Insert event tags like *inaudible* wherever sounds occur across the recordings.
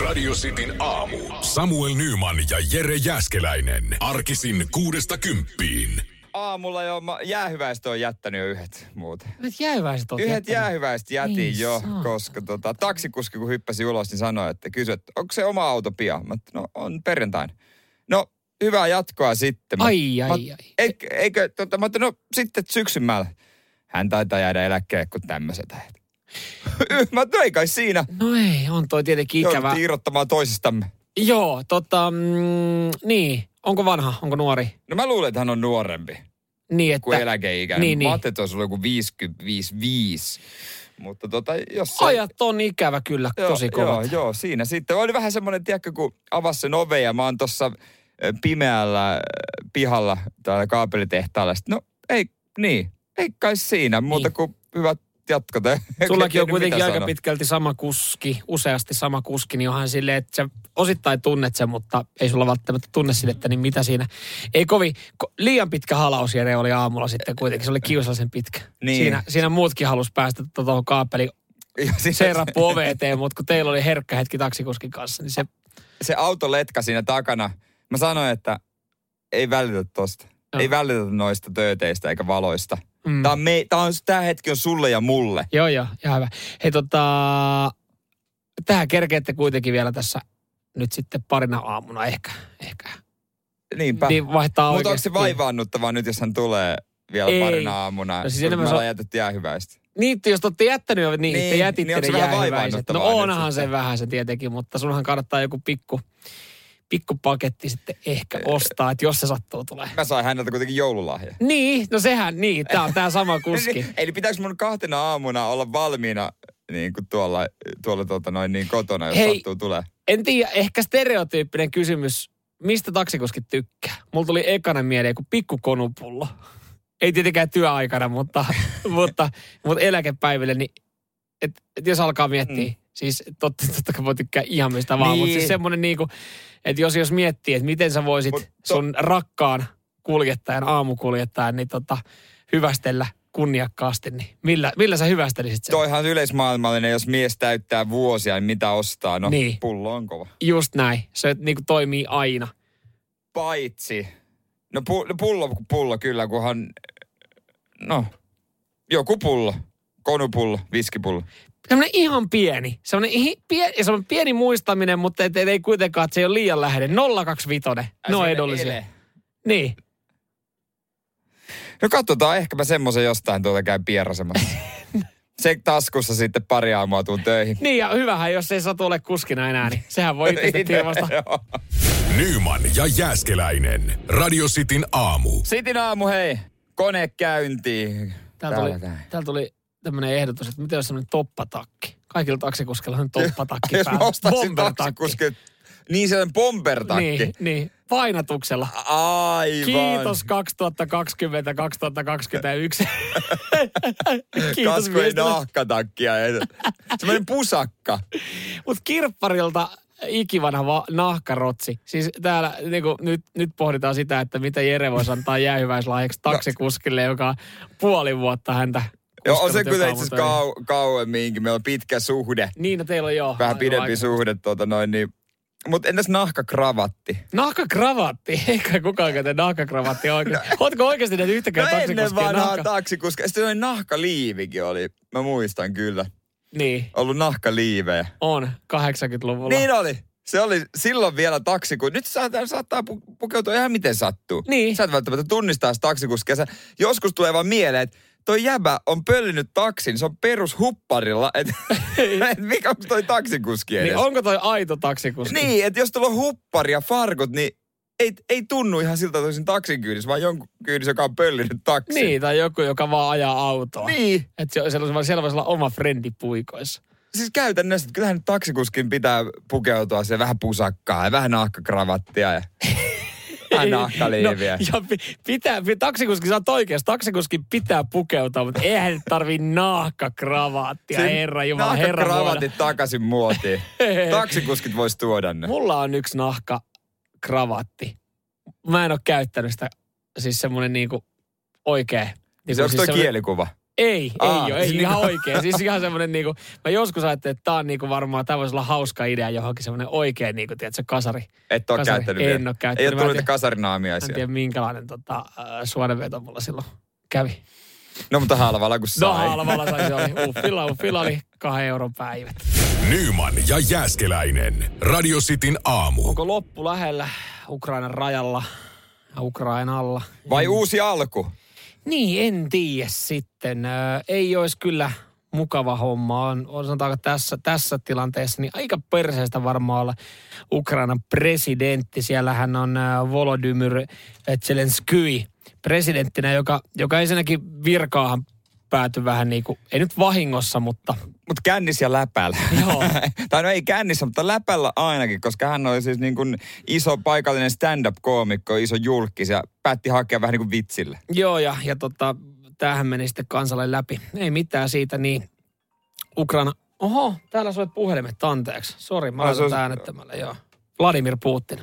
Radio Cityn aamu. Samuel Nyman ja Jere Jäskeläinen. Arkisin kuudesta kymppiin. Aamulla jo ma- jäähyväistä on jättänyt jo yhdet muuten. Nyt jäähyväiset on Yhdet jättänyt. jäähyväiset jätin Ei jo, saa. koska tota, taksikuski kun hyppäsi ulos, niin sanoi, että kysyi, että onko se oma auto pian? Mä, no on perjantaina. No, hyvää jatkoa sitten. Mä- Ai, mä, ai, ai. Eikö, eikö tota, mä, no sitten syksymällä. Hän taitaa jäädä eläkkeelle, kun tämmöiset. *laughs* mä no ei kai siinä. No ei, on toi tietenkin ikävä. Jouduttiin irrottamaan toisistamme. Joo, tota, mm, niin. Onko vanha, onko nuori? No mä luulen, että hän on nuorempi Niin, että... kuin eläkeikäinen. Niin, Mä niin. ajattelin, että olisi ollut joku 55 Mutta tota, jos se... Ajat on ikävä kyllä, tosi joo, kovat. joo, siinä sitten. Oli vähän semmoinen, tiedätkö, kun avasi sen ove ja mä oon tuossa pimeällä pihalla täällä kaapelitehtaalla. Sitten, no ei, niin, ei kai siinä, muuta Niin. kuin hyvät jatkot. Sullakin on kuitenkin aika sano. pitkälti sama kuski, useasti sama kuski, niin onhan silleen, että sä osittain tunnet sen, mutta ei sulla välttämättä tunne sidettä, niin mitä siinä. Ei kovin, ko, liian pitkä halaus Jere oli aamulla sitten kuitenkin, se oli kiusallisen pitkä. Niin. Siinä, siinä muutkin halus päästä tuohon kaapeli *laughs* Ja siinä seerappu ove eteen, mutta kun teillä oli herkkä hetki taksikuskin kanssa, niin se, se autoletka siinä takana. Mä sanoin, että ei välitä tosta. Joo. Ei välitä noista tööteistä eikä valoista. Mm, Tää, on me, tää, on, tää hetki on sulle ja mulle. joo joo, ihan hyvä. Hei tota, tähän kerkeette kuitenkin vielä tässä nyt sitten parina aamuna ehkä, ehkä. Niinpä. Niin vaihtaa Mutta onko se vaivaannuttavaa nyt, jos hän tulee vielä Ei. parina aamuna? No siis enemmän me ollaan jätetty jäähyväistä. Niin, jos te olette jättänyt niin, niin te Niin, jätitte niin ne jäähyväiset. No onhan se vähän se tietenkin, mutta sunhan kannattaa joku pikku, pikku paketti sitten ehkä ostaa, että jos se sattuu tulee. Mä sain häneltä kuitenkin joululahja. Niin, no sehän, niin, tää on tää sama *laughs* kuski. Eli pitääkö mun kahtena aamuna olla valmiina niin kuin tuolla, tuolla tuota noin niin kotona, jos Hei. sattuu tulee? En tiedä, ehkä stereotyyppinen kysymys, mistä taksikuskit tykkää? Mulla tuli ekana mieleen joku pikku konupullo. Ei tietenkään työaikana, mutta, *laughs* mutta, mutta eläkepäiville, niin et, et jos alkaa miettiä, mm. Siis totta, totta kai voi tykkää ihan mistä vaan, niin. mutta Niin. siis semmoinen niinku, että jos, jos miettii, että miten sä voisit Mut to- sun rakkaan kuljettajan, aamukuljettajan, niin tota, hyvästellä kunniakkaasti, niin millä, millä sä hyvästelisit sen? Toihan yleismaailmallinen, jos mies täyttää vuosia, niin mitä ostaa? No, Niin. pullo on kova. Just näin, se niinku toimii aina. Paitsi, no, pu, no pullo, pullo kyllä, kunhan, no, joku pullo. Konupullo, viskipullo. Semmoinen ihan pieni. Semmoinen, ihi, pieni, semmoinen pieni muistaminen, mutta et, et ei kuitenkaan, että se ei ole liian läheinen. 025. No edullisia. Ele. Niin. No katsotaan, ehkä mä semmoisen jostain tuolta käyn pierasemassa. *laughs* Se taskussa sitten pari aamua tuun töihin. Niin ja hyvähän, jos ei satu ole kuskina enää, niin sehän voi itse. Nyman ja Jääskeläinen. Radio Cityn aamu. Sitin aamu, hei. Kone käyntiin. Täällä tuli, näin. täällä tuli tämmöinen ehdotus, että miten olisi semmoinen toppatakki. Kaikilla taksikuskilla on toppatakki *laughs* Jos mä päällä. ostaisin taksikuskin, niin se on bombertakki. Niin, niin. Painatuksella. Aivan. Kiitos 2020-2021. *laughs* Kiitos viestillä. nahkatakkia. Semmoinen pusakka. Mutta kirpparilta ikivanha va- nahkarotsi. Siis täällä niinku, nyt, nyt pohditaan sitä, että mitä Jere voisi antaa jäähyväislahjaksi taksikuskille, joka on puoli vuotta häntä Joo, on se kyllä itse asiassa kau- kauemminkin. Meillä on pitkä suhde. Niin, no teillä on joo. Vähän pidempi aika- suhde tuota noin niin. Mutta entäs nahkakravatti? Nahkakravatti. *laughs* Eikä kukaan käytä nahkakravatti oikein. *laughs* Ootko oikeasti näitä yhtäkään No ennen taksikuskia vanhaa nahka... taksikuska. Sitten noin nahkaliivikin oli. Mä muistan kyllä. Niin, Ollut nahkaliivejä. on 80-luvulla. Niin oli. Se oli silloin vielä taksiku. Nyt saattaa, saattaa pu- pukeutua ihan miten sattuu. Niin. Sä et välttämättä tunnistaa taksikuskia. Sä, joskus tulee vaan mieleen, että toi jäbä on pöllinyt taksin. Se on perushupparilla. Että *laughs* et mikä on toi taksikuski edes? niin onko toi aito taksikuski? Niin, että jos tuolla on huppari ja farkut, niin ei, ei tunnu ihan siltä, että olisin taksin kyydissä, vaan jonkun kyydissä, joka on pöllinyt taksin. Niin, tai joku, joka vaan ajaa autoa. Niin. Että se- siellä, siellä voisi olla oma frendi puikoissa. Siis käytännössä, että kyllähän nyt taksikuskin pitää pukeutua se vähän pusakkaa ja vähän nahkakravattia ja *laughs* vähän nahkaliiviä. No, ja pi- pitää, pi- taksikuski, sä oot oikeassa, taksikuski pitää pukeutua, mutta eihän tarvii nahkakravaattia, Siinä herra jumala, herra. Nahkakravatit takaisin muotiin. *laughs* Taksikuskit vois tuoda ne. Mulla on yksi nahkakravatti. Mä en ole käyttänyt sitä, siis semmonen niinku oikee. Se Niinku onko siis toi semmonen- kielikuva? Ei, Aa, ei ole, ei siis ihan niinku- oikein. Siis ihan semmoinen niinku, mä joskus ajattelin, että tää on niinku varmaan, tää voisi olla hauska idea johonkin semmoinen oikein niinku, tiedätkö, kasari. Et ole Kasari. käyttänyt En vielä. oo käyttänyt. Ei Mä ole tullut en kasarinaamiaisia. en tiedä minkälainen tota, äh, suonenveto mulla silloin kävi. No mutta halvalla kun sai. No halvalla sai se oli. *laughs* Uffilla, uffilla oli kahden euron päivät. Nyman ja Jääskeläinen. Radio Cityn aamu. Onko loppu lähellä Ukrainan rajalla ja Ukrainalla? Vai uusi alku? Niin, en tiedä sitten. Ö, ei olisi kyllä mukava homma. On, on sanotaanko tässä, tässä tilanteessa, niin aika perseestä varmaan olla Ukrainan presidentti. Siellähän on ö, Volodymyr Zelensky presidenttinä, joka, joka ensinnäkin virkaahan päätyi vähän niin kuin, ei nyt vahingossa, mutta Mutta kännis ja läpällä. Joo. *laughs* tai no ei kännissä, mutta läpällä ainakin, koska hän oli siis niin kuin iso paikallinen stand-up-koomikko, iso julkis ja päätti hakea vähän niin kuin vitsille. Joo, ja, ja tota, tämähän meni sitten kansalle läpi. Ei mitään siitä, niin Ukraina... Oho, täällä soi puhelimet, anteeksi. Sori, mä Ai, laitan se tämän äänettämällä, joo. Vladimir Putin.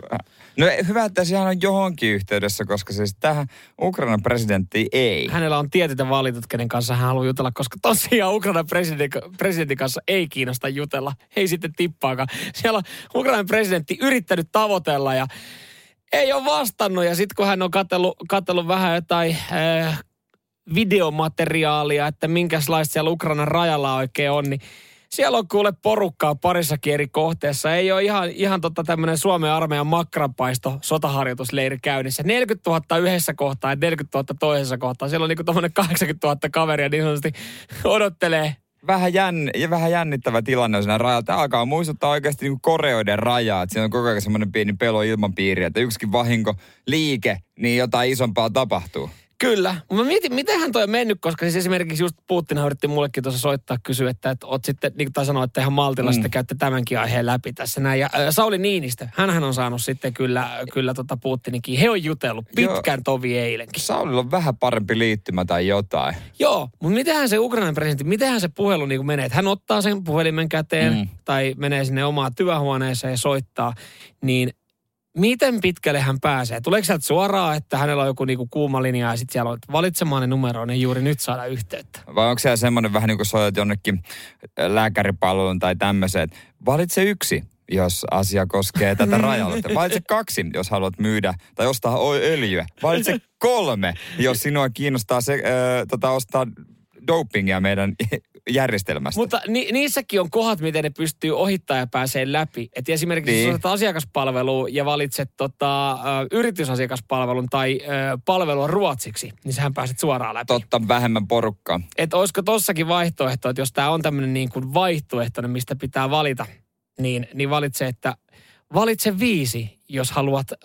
No hyvä, että sehän on johonkin yhteydessä, koska siis tähän Ukrainan presidentti ei. Hänellä on tietyt valitut, kenen kanssa hän haluaa jutella, koska tosiaan Ukrainan presidentin, presidentin kanssa ei kiinnosta jutella. Ei sitten tippaakaan. Siellä on Ukrainan presidentti yrittänyt tavoitella ja ei ole vastannut. Ja sitten kun hän on katsellut, katsellut vähän jotain äh, videomateriaalia, että minkälaista siellä Ukrainan rajalla oikein on, niin siellä on kuule porukkaa parissakin eri kohteessa. Ei ole ihan, ihan tota tämmöinen Suomen armeijan makranpaisto sotaharjoitusleiri käynnissä. 40 000 yhdessä kohtaa ja 40 000 toisessa kohtaa. Siellä on niinku tommonen 80 000 kaveria niin sanotusti odottelee. Vähän, jänn, vähän jännittävä tilanne on siinä rajalla. Tämä alkaa muistuttaa oikeasti niin koreoiden rajaa. Siinä on koko ajan semmoinen pieni pelo ilmapiiri, että yksikin vahinko, liike, niin jotain isompaa tapahtuu. Kyllä. Mä mietin, mitenhän toi on mennyt, koska siis esimerkiksi just Putin yritti mullekin tuossa soittaa kysyä, että, että oot sitten, niin kuin tai sanoa, että ihan maltilla mm. sitten käytte tämänkin aiheen läpi tässä näin. Ja äh, Sauli Niinistö, hänhän on saanut sitten kyllä, kyllä tota Putininkin. He on jutellut pitkään tovi eilenkin. Saulilla on vähän parempi liittymä tai jotain. Joo, mutta mitenhän se Ukrainan presidentti, mitenhän se puhelu niin menee? Että hän ottaa sen puhelimen käteen Mm. mm. tai menee sinne omaan työhuoneeseen ja soittaa, niin miten pitkälle hän pääsee? Tuleeko sieltä suoraan, että hänellä on joku niinku kuuma linja ja sitten siellä on valitsemaan ne numero, niin juuri nyt saada yhteyttä? Vai onko siellä semmoinen vähän niin kuin soitat jonnekin lääkäripalvelun tai tämmöiseen, että valitse yksi, jos asia koskee tätä *laughs* rajalla. Valitse kaksi, jos haluat myydä tai ostaa öljyä. Valitse kolme, jos sinua kiinnostaa se, ö, tota, ostaa dopingia meidän järjestelmästä. Mutta ni, niissäkin on kohdat, miten ne pystyy ohittaa ja pääsee läpi. Et esimerkiksi niin. Jos otat ja valitset tota, ö, yritysasiakaspalvelun tai ö, palvelua ruotsiksi, niin sähän pääset suoraan läpi. Totta, vähemmän porukkaa. Että olisiko tossakin vaihtoehto, että jos tämä on tämmöinen niin kuin vaihtoehtoinen, mistä pitää valita, niin, niin valitse, että valitse viisi, jos haluat ö,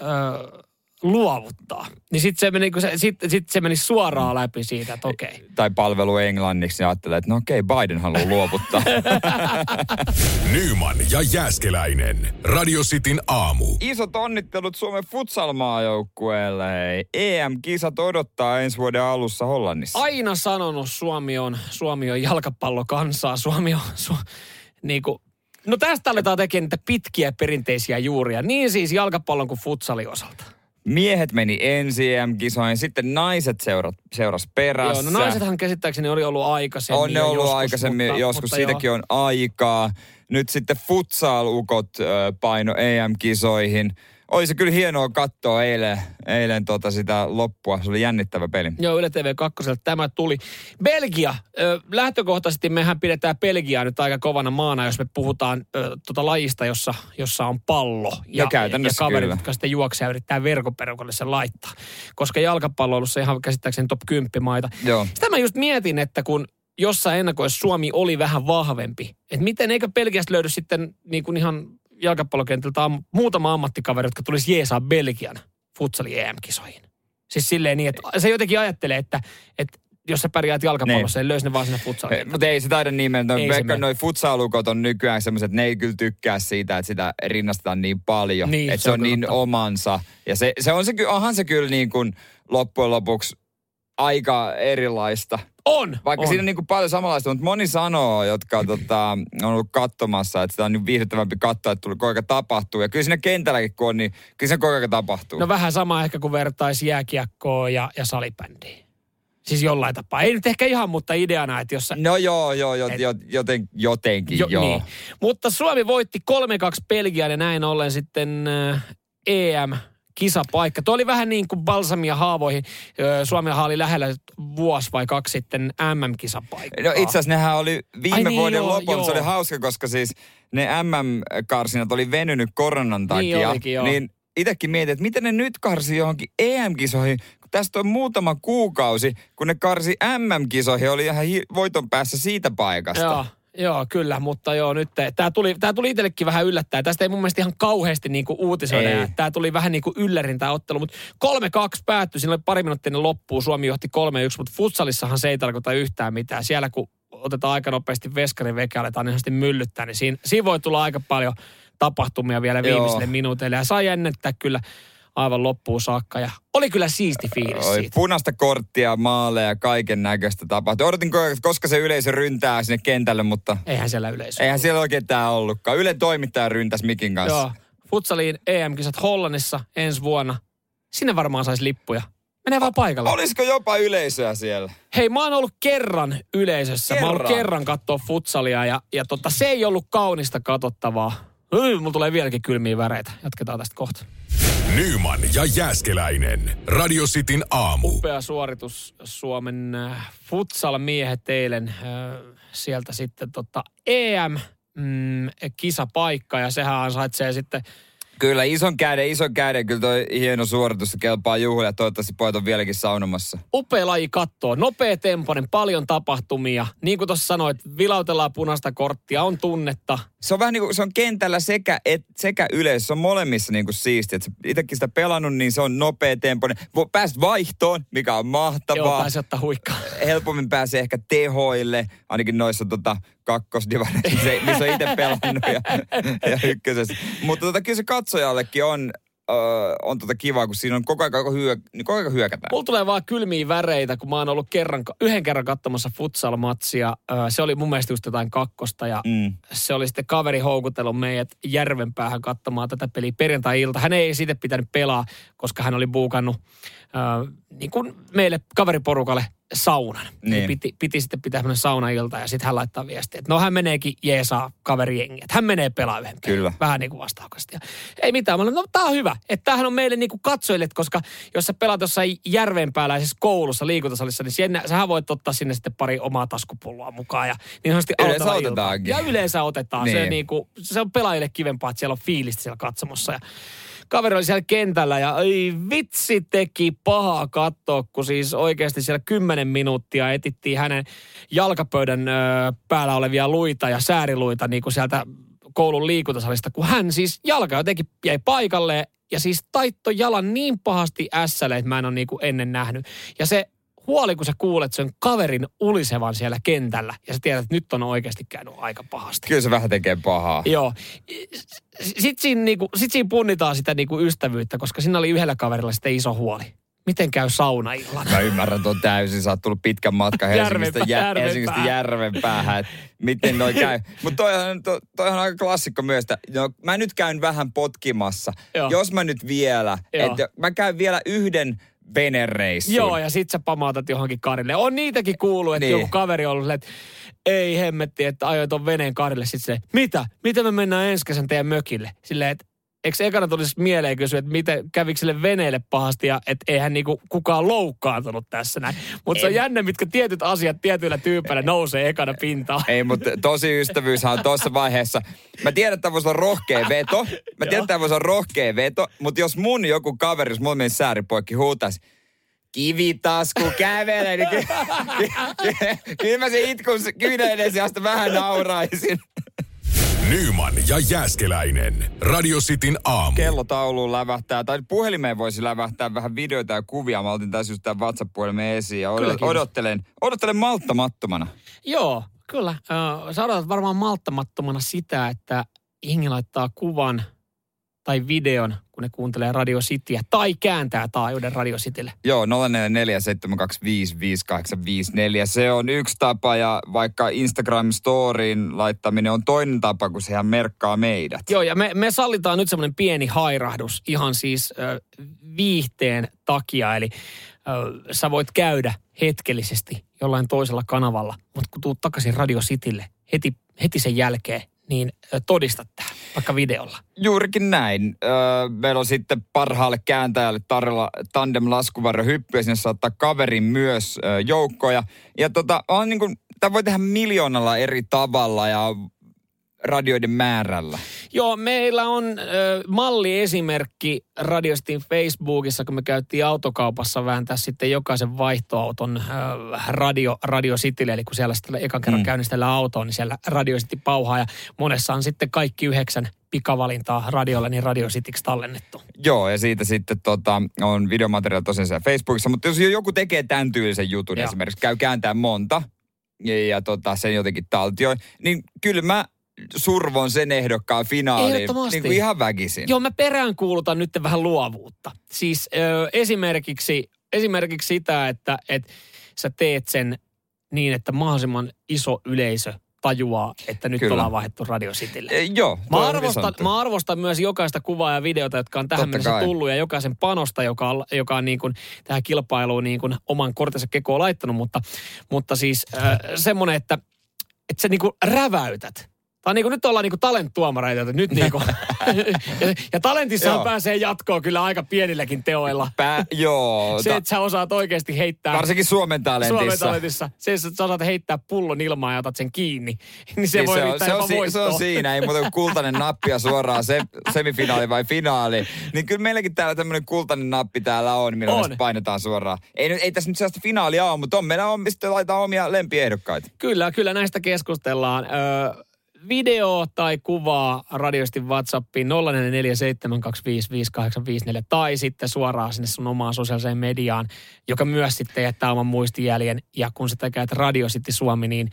luovuttaa. Niin sitten se, meni, kun se, sit, sit se meni suoraan läpi siitä, että okei. Tai palvelu englanniksi, niin ajattelee, että no okei, Biden haluaa luovuttaa. *laughs* Nyman ja Jääskeläinen. Radio Cityn aamu. Isot onnittelut Suomen futsal-maajoukkueelle. EM-kisat odottaa ensi vuoden alussa Hollannissa. Aina sanonut, Suomi on, Suomi on jalkapallokansaa. Suomi on, su, niin kuin, no tästä aletaan tekemään niitä pitkiä perinteisiä juuria. Niin siis jalkapallon kuin futsalin osalta. Miehet meni ensi EM-kisoihin, sitten naiset seurat, seuras perässä. Joo, no naisethan käsittääkseni oli ollut aikaisemmin. On ne ollut joskus, aikaisemmin, mutta, joskus mutta siitäkin joo. on aikaa. Nyt sitten futsal-ukot ö, paino EM-kisoihin. Oli se kyllä hienoa katsoa eilen, eilen tota sitä loppua. Se oli jännittävä peli. Joo, Yle TV 2 tämä tuli. Belgia. Lähtökohtaisesti mehän pidetään Belgiaa nyt aika kovana maana, jos me puhutaan tota lajista, jossa, jossa on pallo. Ja, No käytännössä ja kaverit, kyllä. jotka sitten juoksee ja yrittää verkoperukalle sen laittaa. Koska jalkapalloilussa ihan käsittääkseni top 10 maita. Joo. Sitä mä just mietin, että kun jossain ennakoissa Suomi oli vähän vahvempi, että miten eikö Belgiasta löydy sitten niin kuin ihan jalkapallokentältä am, muutama ammattikaveri, jotka tulisi jeesaa Belgian futsali EM-kisoihin. Siis silleen niin, että se jotenkin ajattelee, että, että jos sä pärjäät jalkapallossa, niin löysi ne vaan sinne futsaliin. Mutta ei se taida niin mennä. Vaikka noi futsalukot on nykyään semmoiset, että ne ei kyllä tykkää siitä, että sitä rinnastetaan niin paljon. Niin, että se se on on niin totta. omansa. Ja se, se on se, onhan se kyllä niin kuin loppujen lopuksi aika erilaista. On, Vaikka on. siinä on niin kuin paljon samanlaista, mutta moni sanoo, jotka tota, on ollut katsomassa, että sitä on niin viihdyttävämpi katsoa, että tuli ajan tapahtuu. Ja kyllä siinä kentälläkin kun on, niin kyllä se koko ajan tapahtuu. No vähän sama ehkä kuin vertaisi jääkiekkoa ja, ja salibändiä. Siis jollain tapaa. Ei nyt ehkä ihan, mutta ideana, että jos sä... No joo, joo, jo, jo, joten, jotenkin jo, joo. Niin. Mutta Suomi voitti 3-2 Belgian ja näin ollen sitten äh, EM kisapaikka. Tuo oli vähän niin kuin balsamia haavoihin. Suomella oli lähellä vuosi vai kaksi sitten MM-kisapaikka. No itse asiassa nehän oli viime Ai niin, vuoden joo, lopulla. Joo. Se oli hauska, koska siis ne MM-karsinat oli venynyt koronan takia. Niin, olikin, joo. niin itsekin mietin, että miten ne nyt karsi johonkin EM-kisoihin, tästä on muutama kuukausi, kun ne karsi MM-kisoihin, oli ihan hi- voiton päässä siitä paikasta. Joo. Joo, kyllä, mutta joo, nyt tämä tuli, tää tuli itsellekin vähän yllättäen. Tästä ei mun mielestä ihan kauheasti niinku uutisoida. Tämä tuli vähän niin kuin yllärin tämä ottelu, mutta 3-2 päättyi. Siinä oli pari minuuttia loppuun. Suomi johti 3-1, mutta futsalissahan se ei tarkoita yhtään mitään. Siellä kun otetaan aika nopeasti veskarin veke, aletaan ihan myllyttää, niin siinä, siinä voi tulla aika paljon tapahtumia vielä viimeisille minuuteille. Ja saa jännittää kyllä aivan loppuun saakka. Ja oli kyllä siisti fiilis Oi, siitä. Punaista korttia, maaleja, kaiken näköistä tapahtui. Odotin, koska se yleisö ryntää sinne kentälle, mutta... Eihän siellä yleisö Eihän siellä oikein tää ollutkaan. Yle toimittaja ryntäs Mikin kanssa. Joo. Futsaliin EM-kisat Hollannissa ensi vuonna. Sinne varmaan saisi lippuja. Menee vaan paikalle. Olisiko jopa yleisöä siellä? Hei, mä oon ollut kerran yleisössä. Kerran. Mä oon ollut kerran katsoa futsalia ja, ja tota, se ei ollut kaunista katsottavaa. Mulla tulee vieläkin kylmiä väreitä. Jatketaan tästä kohta. Nyman ja Jääskeläinen. Radio Cityn aamu. Upea suoritus Suomen äh, futsal-miehet eilen. Äh, sieltä sitten tota EM-kisapaikka mm, ja sehän ansaitsee sitten Kyllä, ison käden, ison käden. Kyllä toi hieno suoritus kelpaa juhlia. Toivottavasti pojat on vieläkin saunomassa. Upea laji kattoa. Nopea temponen, paljon tapahtumia. Niin kuin tuossa sanoit, vilautellaan punaista korttia, on tunnetta. Se on vähän niin kuin, se on kentällä sekä, et, sekä yleisö, se on molemmissa niin kuin siistiä. itsekin sitä pelannut, niin se on nopea temponen. Pääst vaihtoon, mikä on mahtavaa. Joo, pääsee ottaa huikkaa. Helpommin pääsee ehkä tehoille, ainakin noissa tota, kakkosdivareissa, missä on itse pelannut ja, ja ykkösessä. Mutta tota, kyllä se katsojallekin on, öö, on tota kivaa, kun siinä on koko ajan, hyö, niin koko ajan hyökätään. Mulla tulee vaan kylmiä väreitä, kun mä oon ollut kerran, yhden kerran katsomassa futsal-matsia. Öö, se oli mun mielestä just jotain kakkosta ja mm. se oli sitten kaveri houkutellut meidät järvenpäähän katsomaan tätä peliä perjantai-ilta. Hän ei siitä pitänyt pelaa, koska hän oli buukannut öö, niin kuin meille kaveriporukalle saunan. Niin. Piti, piti sitten pitää semmoinen saunailta ja sitten hän laittaa viestiä, että no hän meneekin jeesaa kaverijengi, että hän menee pelaa yhden Kyllä. Vähän niin kuin vastaukasti. Ja ei mitään, mä olen, no tää on hyvä. Että tämähän on meille niin kuin katsojille, koska jos sä pelaat jossain järvenpääläisessä koulussa liikuntasalissa, niin siinä, sähän voit ottaa sinne sitten pari omaa taskupulloa mukaan. Ja niin sanotusti yleensä otetaankin. Ja yleensä otetaan. Niin. Se, niin kuin, se on pelaajille kivempaa, että siellä on fiilistä siellä katsomossa. Ja kaveri oli siellä kentällä ja ei vitsi teki pahaa katsoa, kun siis oikeasti siellä kymmenen minuuttia etittiin hänen jalkapöydän ö, päällä olevia luita ja sääriluita niin kuin sieltä koulun liikuntasalista, kun hän siis jalka jotenkin jäi paikalle ja siis taitto jalan niin pahasti ässälle, että mä en ole niin kuin ennen nähnyt. Ja se huoli, kun sä kuulet sen kaverin ulisevan siellä kentällä ja sä tiedät, että nyt on oikeasti käynyt aika pahasti. Kyllä se vähän tekee pahaa. Joo. Sitten siinä, niinku, sit siinä punnitaan sitä niinku ystävyyttä, koska siinä oli yhdellä kaverilla sitten iso huoli. Miten käy saunaillana? Mä ymmärrän tuon täysin. Sä oot tullut pitkän matkan Helsingistä, Järvenpää, jä, Helsingistä Järvenpäähän. Että miten noi käy. Mutta toihan, to, toihan on aika klassikko myös. Että, no, mä nyt käyn vähän potkimassa. Joo. Jos mä nyt vielä, että mä käyn vielä yhden venereissun. Joo, ja sit sä pamautat johonkin karille. On niitäkin kuullut, että niin. joku kaveri on ollut, että ei hemmetti, että ajoit ton veneen karille. Sitten silleen, mitä? Miten me mennään ensi kesän teidän mökille? Silleen, että eikö ekana tulisi mieleen kysyä, että miten kävikö sille veneelle pahasti ja että eihän niinku kukaan loukkaantunut tässä näin. Mutta se on jännä, mitkä tietyt asiat tietyillä tyypeillä nousee ekana pintaan. Ei, mutta tosi ystävyyshän on tuossa vaiheessa. Mä tiedän, että voisi olla rohkea veto. Mä tiedän, että voisi olla rohkea veto. Mutta jos mun joku kaveri, jos mun menisi sääripoikki huutaisi, kivitasku kävelee, niin kyllä, *laughs* kyllä mä se itkun kyyneleiden sijasta vähän nauraisin. Nyman ja Jääskeläinen. Radio Cityn aamu. Kellotauluun lävähtää, tai puhelimeen voisi lävähtää vähän videoita ja kuvia. Mä otin tässä just tämän WhatsApp-puhelimen esiin ja odot, odottelen, odottelen malttamattomana. Joo, kyllä. Sä odotat varmaan malttamattomana sitä, että Ingi laittaa kuvan tai videon, kun ne kuuntelee Radio Cityä tai kääntää taajuuden Radio Citylle. Joo, 0447255854. Se on yksi tapa ja vaikka Instagram-storiin laittaminen on toinen tapa, kun sehän merkkaa meidät. Joo, ja me, me sallitaan nyt semmoinen pieni hairahdus ihan siis ö, viihteen takia. Eli ö, sä voit käydä hetkellisesti jollain toisella kanavalla, mutta kun tuut takaisin Radio Citylle heti, heti sen jälkeen, niin ö, todista tämä vaikka videolla. Juurikin näin. Meillä on sitten parhaalle kääntäjälle tarjolla tandem laskuvarjo hyppyä. Sinne saattaa kaverin myös joukkoja. Ja tota, on niin kuin, tämä voi tehdä miljoonalla eri tavalla ja radioiden määrällä. Joo, meillä on ö, malliesimerkki Radiostin Facebookissa, kun me käytiin autokaupassa vääntää sitten jokaisen vaihtoauton ö, radio, radio Citylle, eli kun siellä sitten ekan kerran mm. käynnistellä autoa, niin siellä Radio City pauhaa ja monessa on sitten kaikki yhdeksän pikavalintaa radiolla, niin Radio Cityksi tallennettu. Joo, ja siitä sitten tota, on videomateriaali tosiaan siellä Facebookissa, mutta jos joku tekee tämän tyylisen jutun, Joo. esimerkiksi käy kääntää monta, ja, ja tota, sen jotenkin taltioi, niin kyllä mä survon sen ehdokkaan finaaliin niin kuin ihan väkisin. Joo, mä peräänkuulutan nyt vähän luovuutta. Siis ö, esimerkiksi, esimerkiksi sitä, että et sä teet sen niin, että mahdollisimman iso yleisö tajuaa, että nyt Kyllä. ollaan vaihdettu Radio Citylle. E, joo. Mä arvostan, mä arvostan myös jokaista kuvaa ja videota, jotka on tähän Totta mennessä kai. tullut ja jokaisen panosta, joka on, joka on niin kuin tähän kilpailuun niin kuin oman kortensa kekoon laittanut, mutta, mutta siis äh, semmoinen, että, että sä niin kuin räväytät. Tämä on niin kuin, nyt ollaan niin talenttuomareita, että nyt niin kuin, *laughs* ja, ja talentissahan Joo. pääsee jatkoon kyllä aika pienilläkin teoilla. Pää, joo. Se, että sä osaat oikeasti heittää varsinkin Suomen talentissa. Suomen talentissa. Se, että sä osaat heittää pullon ilmaan ja otat sen kiinni, *laughs* niin se Niin voi se, on, se, on, si- se on siinä, ei muuta kuin kultainen nappi ja suoraan se, semifinaali vai finaali. Niin kyllä meilläkin täällä tämmöinen kultainen nappi täällä on, millä On. me painetaan suoraan. Ei, ei tässä nyt sellaista finaalia ole, mutta on meillä on, sitten laitetaan omia lempiehdokkaita. Kyllä, kyllä näistä keskustellaan. Öö, video tai kuvaa radiosti WhatsAppiin 0447255854 tai sitten suoraan sinne sun omaan sosiaaliseen mediaan, joka myös sitten jättää oman muistijäljen. Ja kun sitä käyt Radio City Suomi, niin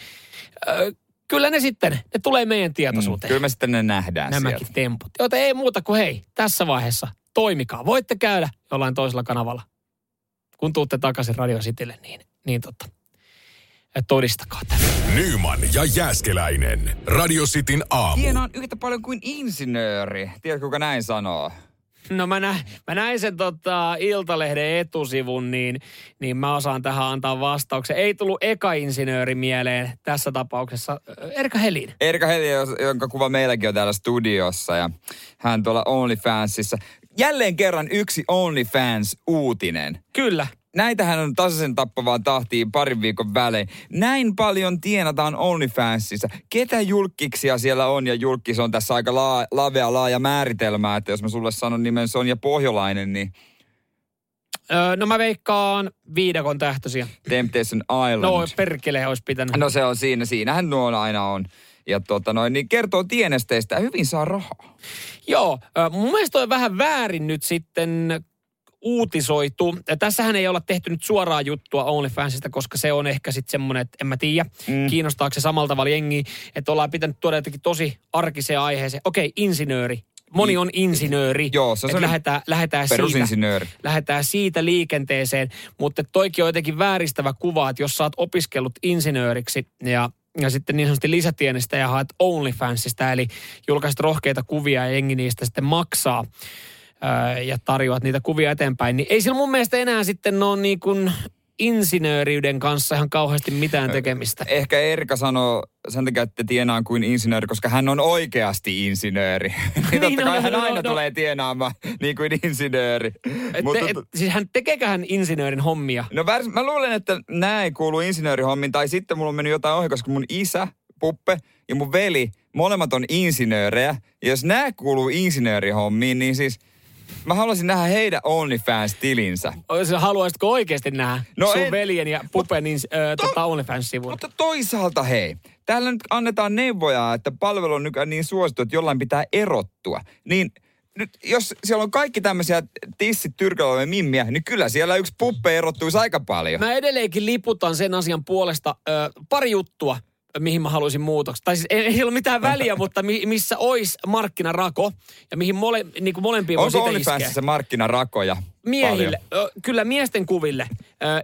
öö, kyllä ne sitten, ne tulee meidän tietoisuuteen. Kyllä me sitten ne nähdään Nämäkin sieltä. temput. Joten ei muuta kuin hei, tässä vaiheessa toimikaa. Voitte käydä jollain toisella kanavalla. Kun tuutte takaisin Radio Citylle, niin, niin totta, todistakaa tämä. Nyman ja Jääskeläinen. Radio Cityn aamu. Tienaan yhtä paljon kuin insinööri. Tiedätkö, kuka näin sanoo? No mä, nä, mä näin sen tota, Iltalehden etusivun, niin, niin mä osaan tähän antaa vastauksen. Ei tullut eka-insinööri mieleen tässä tapauksessa. Erika Helin. Erika Heli, jonka kuva meilläkin on täällä studiossa ja hän tuolla OnlyFansissa. Jälleen kerran yksi OnlyFans-uutinen. Kyllä. Näitähän on tasaisen tappavaan tahtiin parin viikon välein. Näin paljon tienataan OnlyFansissa. Ketä julkkiksia siellä on? Ja julkkis on tässä aika laa, lavea laaja määritelmä, että jos mä sulle sanon nimen Sonja Pohjolainen, niin Öö, no mä veikkaan viidakon tähtöisiä. Temptation Island. No perkele olisi pitänyt. no se on siinä, siinähän nuo aina on. Ja tota noin, niin kertoo tienesteistä ja hyvin saa rahaa. Joo, mun mielestä on vähän väärin nyt sitten uutisoitu. Ja tässähän ei olla tehty nyt suoraa juttua OnlyFansista, koska se on ehkä sitten semmoinen, että en mä tiedä, mm. kiinnostaako se samalla tavalla jengiä, että ollaan pitänyt tuoda jotenkin tosi arkiseen aiheeseen. Okei, insinööri. Moni on insinööri. Joo, se on sellainen lähdetään, lähdetään siitä, Perusinsinööri. lähdetään siitä liikenteeseen, mutta toikin on jotenkin vääristävä kuva, että jos sä oot opiskellut insinööriksi ja ja sitten niin sanotusti lisätienestä ja haet OnlyFansista, eli julkaiset rohkeita kuvia ja jengi niistä sitten maksaa ja tarjoat niitä kuvia eteenpäin, niin ei sillä mun mielestä enää sitten ole niin kuin insinööriyden kanssa ihan kauheasti mitään tekemistä. Ehkä Erika sanoo sen takia, että tienaan kuin insinööri, koska hän on oikeasti insinööri. *laughs* niin totta no, kai no, hän no, aina no. tulee tienaamaan niin kuin insinööri. Et, Mutta et, siis hän tekeekö hän insinöörin hommia? No värs, mä luulen, että nämä ei kuulu insinöörihommiin, tai sitten mulla on mennyt jotain ohi, koska mun isä, Puppe ja mun veli, molemmat on insinöörejä. Ja jos nämä kuuluu insinöörihommiin, niin siis mä haluaisin nähdä heidän OnlyFans-tilinsä. Sä Haluaisitko oikeasti nähdä No sun en- veljen ja Pupen ö, tota OnlyFans-sivun? Mutta toisaalta hei, täällä nyt annetaan neuvoja, että palvelu on nykyään niin suosittu, että jollain pitää erottua. Niin nyt, jos siellä on kaikki tämmöisiä tissit tyrkällä mimmiä, niin kyllä siellä yksi puppe erottuisi aika paljon. Mä edelleenkin liputan sen asian puolesta ö, pari juttua. Mihin mä haluaisin muutoksia. Tai siis ei, ei ole mitään väliä, *laughs* mutta mi, missä olisi markkinarako ja mihin mole, niin kuin molempiin Onko voisi itse iskeä. OnlyFansissa markkinarakoja? Miehille, ö, kyllä miesten kuville.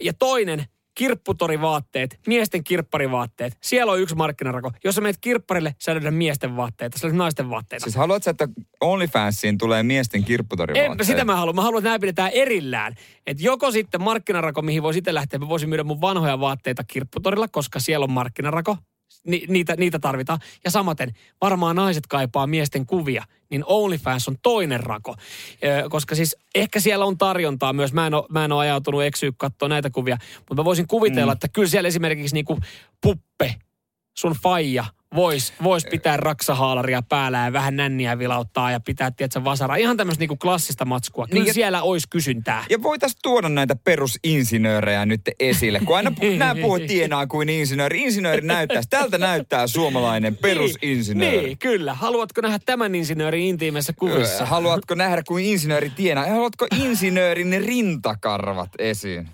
Ja toinen, kirpputorivaatteet, miesten kirpparivaatteet. Siellä on yksi markkinarako. Jos sä menet kirpparille, sä löydät miesten vaatteita, sä löydät naisten vaatteita. Siis haluatko, sä, että OnlyFansiin tulee miesten kirpputorivaatteet? En, sitä mä haluan. Mä haluan, että nämä pidetään erillään. Et joko sitten markkinarako, mihin voisi itse lähteä, mä voisin myydä mun vanhoja vaatteita kirpputorilla, koska siellä on markkinarako. Ni, niitä, niitä tarvitaan. Ja samaten, varmaan naiset kaipaa miesten kuvia, niin OnlyFans on toinen rako. Ö, koska siis ehkä siellä on tarjontaa myös. Mä en ole, mä en ole ajautunut eksyä katsoa näitä kuvia, mutta mä voisin kuvitella, mm. että kyllä siellä esimerkiksi niinku puppe, sun faija, vois, vois pitää raksahaalaria päällä ja vähän nänniä vilauttaa ja pitää, tiedätkö, vasaraa. Ihan tämmöistä niinku klassista matskua. Kyllä Niin siellä olisi kysyntää. Ja voitaisiin tuoda näitä perusinsinöörejä nyt esille, kun aina pu- *laughs* nämä puhut tienaa kuin insinööri. Insinööri näyttää, tältä näyttää suomalainen perusinsinööri. Niin, kyllä. Haluatko nähdä tämän insinöörin intiimeissä kuvissa? Haluatko nähdä, kuin insinööri tienaa? Ja Haluatko insinöörin rintakarvat esiin?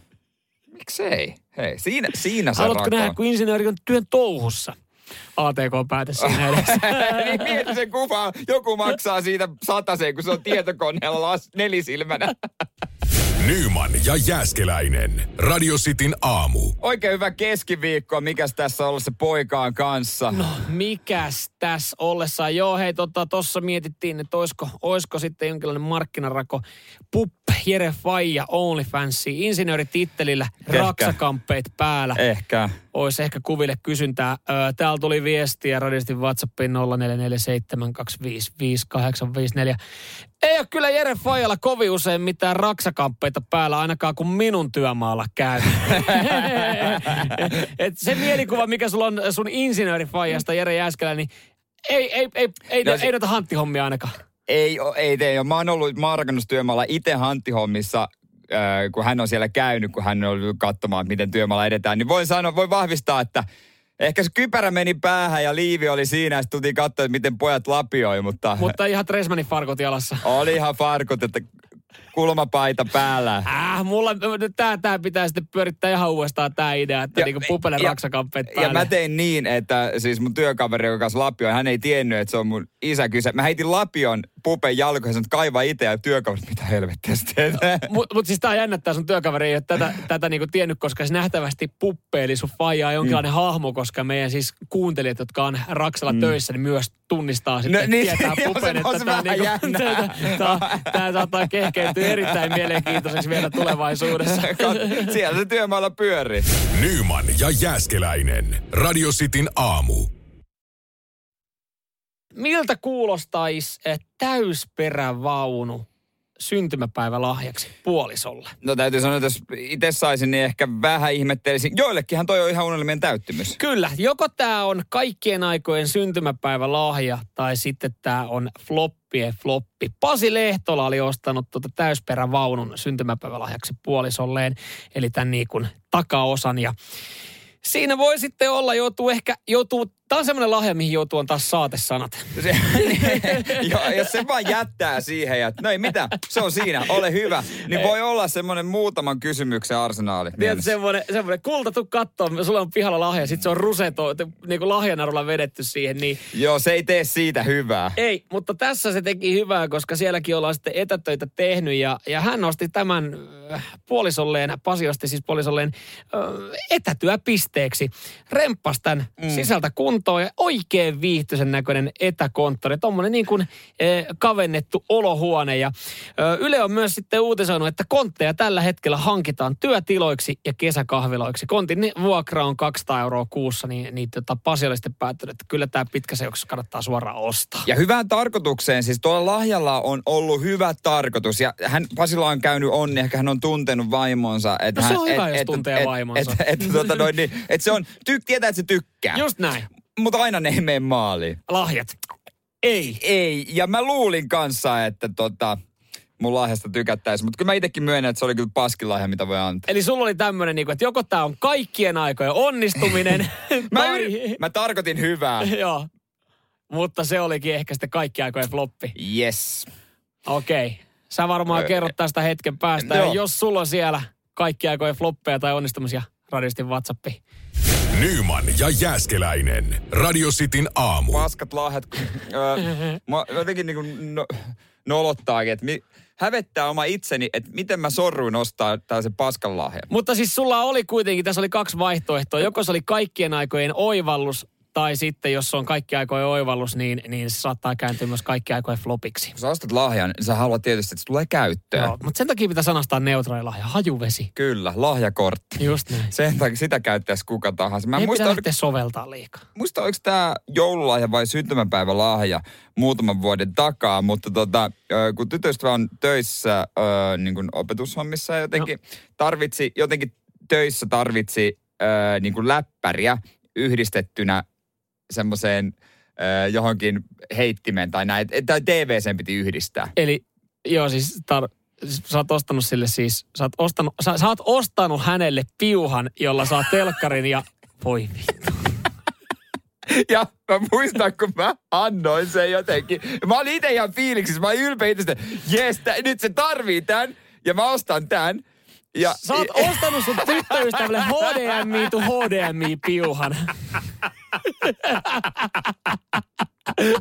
Miksei? Hei, siinä, siinä se Haluatko rako. nähdä, kun insinööri on työn touhussa? ATK-päätös siinä *laughs* edessä. niin mieti se kuva, joku maksaa siitä sataseen, kun se on tietokoneella las, nelisilmänä. *laughs* Nyman ja Jääskeläinen. Radio Cityn aamu. Oikein hyvä keskiviikko, mikäs tässä olla se poikaan kanssa. No, mikäs tässä ollessa? Joo, hei, tota, tossa mietittiin, että oisko, oisko sitten jonkinlainen markkinarako. Pup, Jere Faija, OnlyFansi, insinööritittelillä, Ehkä. raksakamppeet päällä. Ehkä. Olisi ehkä kuville kysyntää. Ö, Täällä tuli viestiä radistin WhatsAppiin 0447255854. Ei ole kyllä Jere Fajalla kovin usein mitään raksakamppeita päällä, ainakaan kun minun työmaalla käy. *laughs* Et se mielikuva, mikä sulla on sun insinöörifajasta Jere Jääskelä, niin ei, ei, ei, ei, No no, se- ei noita hanttihommia ainakaan. Ei, ei tee. Mä oon ollut maarakennustyömaalla itse hanttihommissa, äh, kun hän on siellä käynyt, kun hän on ollut katsomaan, miten työmaalla edetään. Niin voin sanoa, voin vahvistaa, että ehkä se kypärä meni päähän ja liivi oli siinä. Ja sitten tultiin katsoa, että miten pojat lapioi, mutta, Mutta ihan Tresmanin farkot jalassa. oli ihan farkut, että kulmapaita päällä. Äh, mulla, tää, tää pitää sitten pyörittää ihan uudestaan tää idea, että Ja- niinku pupele ja- raksakamppeet Ja päälle. mä tein niin, että siis mun työkaveri, joka kanssa lapioi, hän ei tiennyt, että se on mun isä kyse. Mä heitin lapion pupen jalkoihin ja sanoin, että kaiva itse ja työkaveri, mitä helvettiä? *laughs* Mutta mut siis tää jännittää sun työkaveri ei ole tätä, tätä niinku tiennyt, koska se nähtävästi puppe, eli sun faija on jonkinlainen mm. hahmo, koska meidän siis kuuntelijat, jotka on Raksalla mm. töissä, niin myös tunnistaa sitten, No niin, tietää *laughs* pupen, on että tämä niinku, *laughs* tää saattaa kehkeytyä erittäin mielenkiintoiseksi vielä tulevaisuudessa. *laughs* Siellä se työmaalla pyörii. Nyman ja Jääskeläinen. Radio Cityn aamu. Miltä kuulostaisi täysperävaunu syntymäpäivälahjaksi puolisolle? No täytyy sanoa, että jos itse saisin, niin ehkä vähän ihmettelisin. Joillekinhan toi on ihan unelmien täyttymys. Kyllä, joko tämä on kaikkien aikojen syntymäpäivälahja tai sitten tämä on floppien floppi. Pasi Lehtola oli ostanut tuota täysperävaunun syntymäpäivälahjaksi puolisolleen, eli tämän niin kuin takaosan ja Siinä voi sitten olla, joutuu ehkä, joutuu, tämä on semmoinen lahja, mihin joutuu antaa saatesanat. Se, *laughs* jo, jos se vaan jättää siihen ja no ei mitään, se on siinä, ole hyvä. Niin voi olla semmoinen muutaman kysymyksen arsenaali. Tiedätkö, mielessä. semmoinen, semmoinen kulta, tuu kattoo, sulla on pihalla lahja, sitten se on ruseto, niin kuin lahjanarulla vedetty siihen, niin Joo, se ei tee siitä hyvää. Ei, mutta tässä se teki hyvää, koska sielläkin ollaan sitten etätöitä tehnyt ja, ja hän nosti tämän äh, puolisolleen, Pasi osti siis puolisolleen äh, etätyöpisteeksi. Remppas tämän mm. sisältä kuntoon ja oikein viihtyisen näköinen etäkonttori. Tuommoinen niin kuin äh, kavennettu olohuone ja äh, Yle on myös sitten uutisoinut, että kontteja tällä hetkellä hankitaan työtiloiksi ja kesäkahviloiksi. Kontin vuokra on 200 euroa kuussa, niin, niin tota, Pasi oli sitten päättänyt, että kyllä tämä pitkä seurauksessa kannattaa suoraan ostaa. Ja hyvään tarkoitukseen, siis tuolla lahjalla on ollut hyvä tarkoitus. Ja hän, Pasilla on käynyt onni, ehkä hän on tuntenut vaimonsa. Että No se hän, on hyvä, jos tuntee vaimonsa. Että et, et, tota noin, niin, et se on, ty, tietää, että se tykkää. Just näin. Mutta aina ne ei mene maaliin. Lahjat. Ei. Ei, ja mä luulin kanssa, että tota, mun lahjasta tykättäisiin. Mutta kyllä mä itsekin myönnän, että se oli kyllä paskin lahja, mitä voi antaa. Eli sulla oli tämmöinen, niin että joko tämä on kaikkien aikojen onnistuminen, *laughs* *laughs* Mä, tai... yri- mä tarkoitin hyvää. *laughs* Joo. Mutta se olikin ehkä sitten kaikkien aikojen floppi. Yes. Okei. Okay. Sä varmaan kerrot tästä hetken päästä. Ja jos sulla on siellä kaikkien aikojen floppeja tai onnistumisia, radistin WhatsAppi. Nyman ja Jääskeläinen. Radio Cityn aamu. Paskat lahjat. mä jotenkin niinku no, nolottaakin, että mi, hävettää oma itseni, että miten mä sorruin ostaa tällaisen paskan lahjan. Mutta siis sulla oli kuitenkin, tässä oli kaksi vaihtoehtoa. Joko se oli kaikkien aikojen oivallus, tai sitten jos on kaikki aikojen oivallus, niin, niin se saattaa kääntyä myös kaikki aikojen flopiksi. Kun sä ostat lahjan, niin sä haluat tietysti, että se tulee käyttöön. Joo, mutta sen takia pitää sanastaa neutraali lahja, hajuvesi. Kyllä, lahjakortti. Just näin. *laughs* Sen takia sitä käyttäisi kuka tahansa. Mä Ei muista, oliko, lähteä soveltaa liikaa. muista, oliko tämä joululahja vai syntymäpäivälahja muutaman vuoden takaa, mutta tota, kun tytöstä on töissä niin kuin opetushommissa jotenkin tarvitsi, jotenkin töissä tarvitsi niin kuin läppäriä yhdistettynä semmoiseen johonkin heittimeen tai näin, tai TVCen piti yhdistää. Eli joo, siis, tar- siis sä oot ostanut sille siis, sä oot ostanut, sä, sä oot ostanut hänelle piuhan, jolla saa telkkarin ja *laughs* voi vittu. *laughs* Ja mä muistan, kun mä annoin sen jotenkin. Mä olin itse ihan fiiliksissä. Mä olin ylpeä itsestä. Jes, nyt se tarvii tän. Ja mä ostan tän. Ja, Sä oot ostanut sun tyttöystävälle HDMI to HDMI-piuhan. *laughs*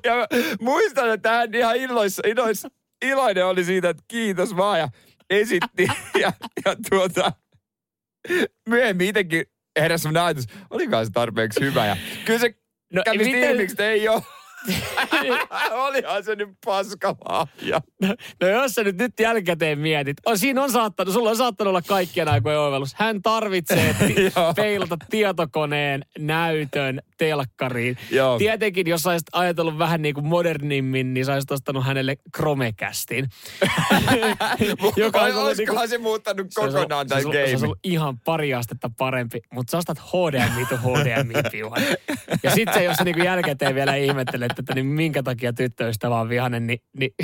ja mä muistan, että hän ihan illoissa, ilois, iloinen oli siitä, että kiitos vaan. Ja esitti. *laughs* Ja, ja tuota, myöhemmin itsekin heräsi semmoinen ajatus, olikohan se tarpeeksi hyvä. Ja kyllä se No, kävi miten- ei ole. *laughs* Olihan se nyt paskalahja. No jos sä nyt, nyt jälkikäteen mietit, on, siinä on saattanut, sulla on saattanut olla kaikkien aikojen oivallus. Hän tarvitsee *laughs* peilata tietokoneen näytön telkkariin. Joo. Tietenkin, jos olisit ajatellut vähän niin kuin modernimmin, niin sä olisit ostanut hänelle Chromecastin. *laughs* Joka olisi ollut Olisikohan niinku- se muuttanut kokonaan tämän ollut- Se game? ollut ihan pari astetta parempi, mutta sä ostat HDMI to HDMI-piuhan. Ja sit se, jos sä niinku jälkikäteen vielä ihmettelet, että niin minkä takia tyttöystävä on vihanen, niin, niin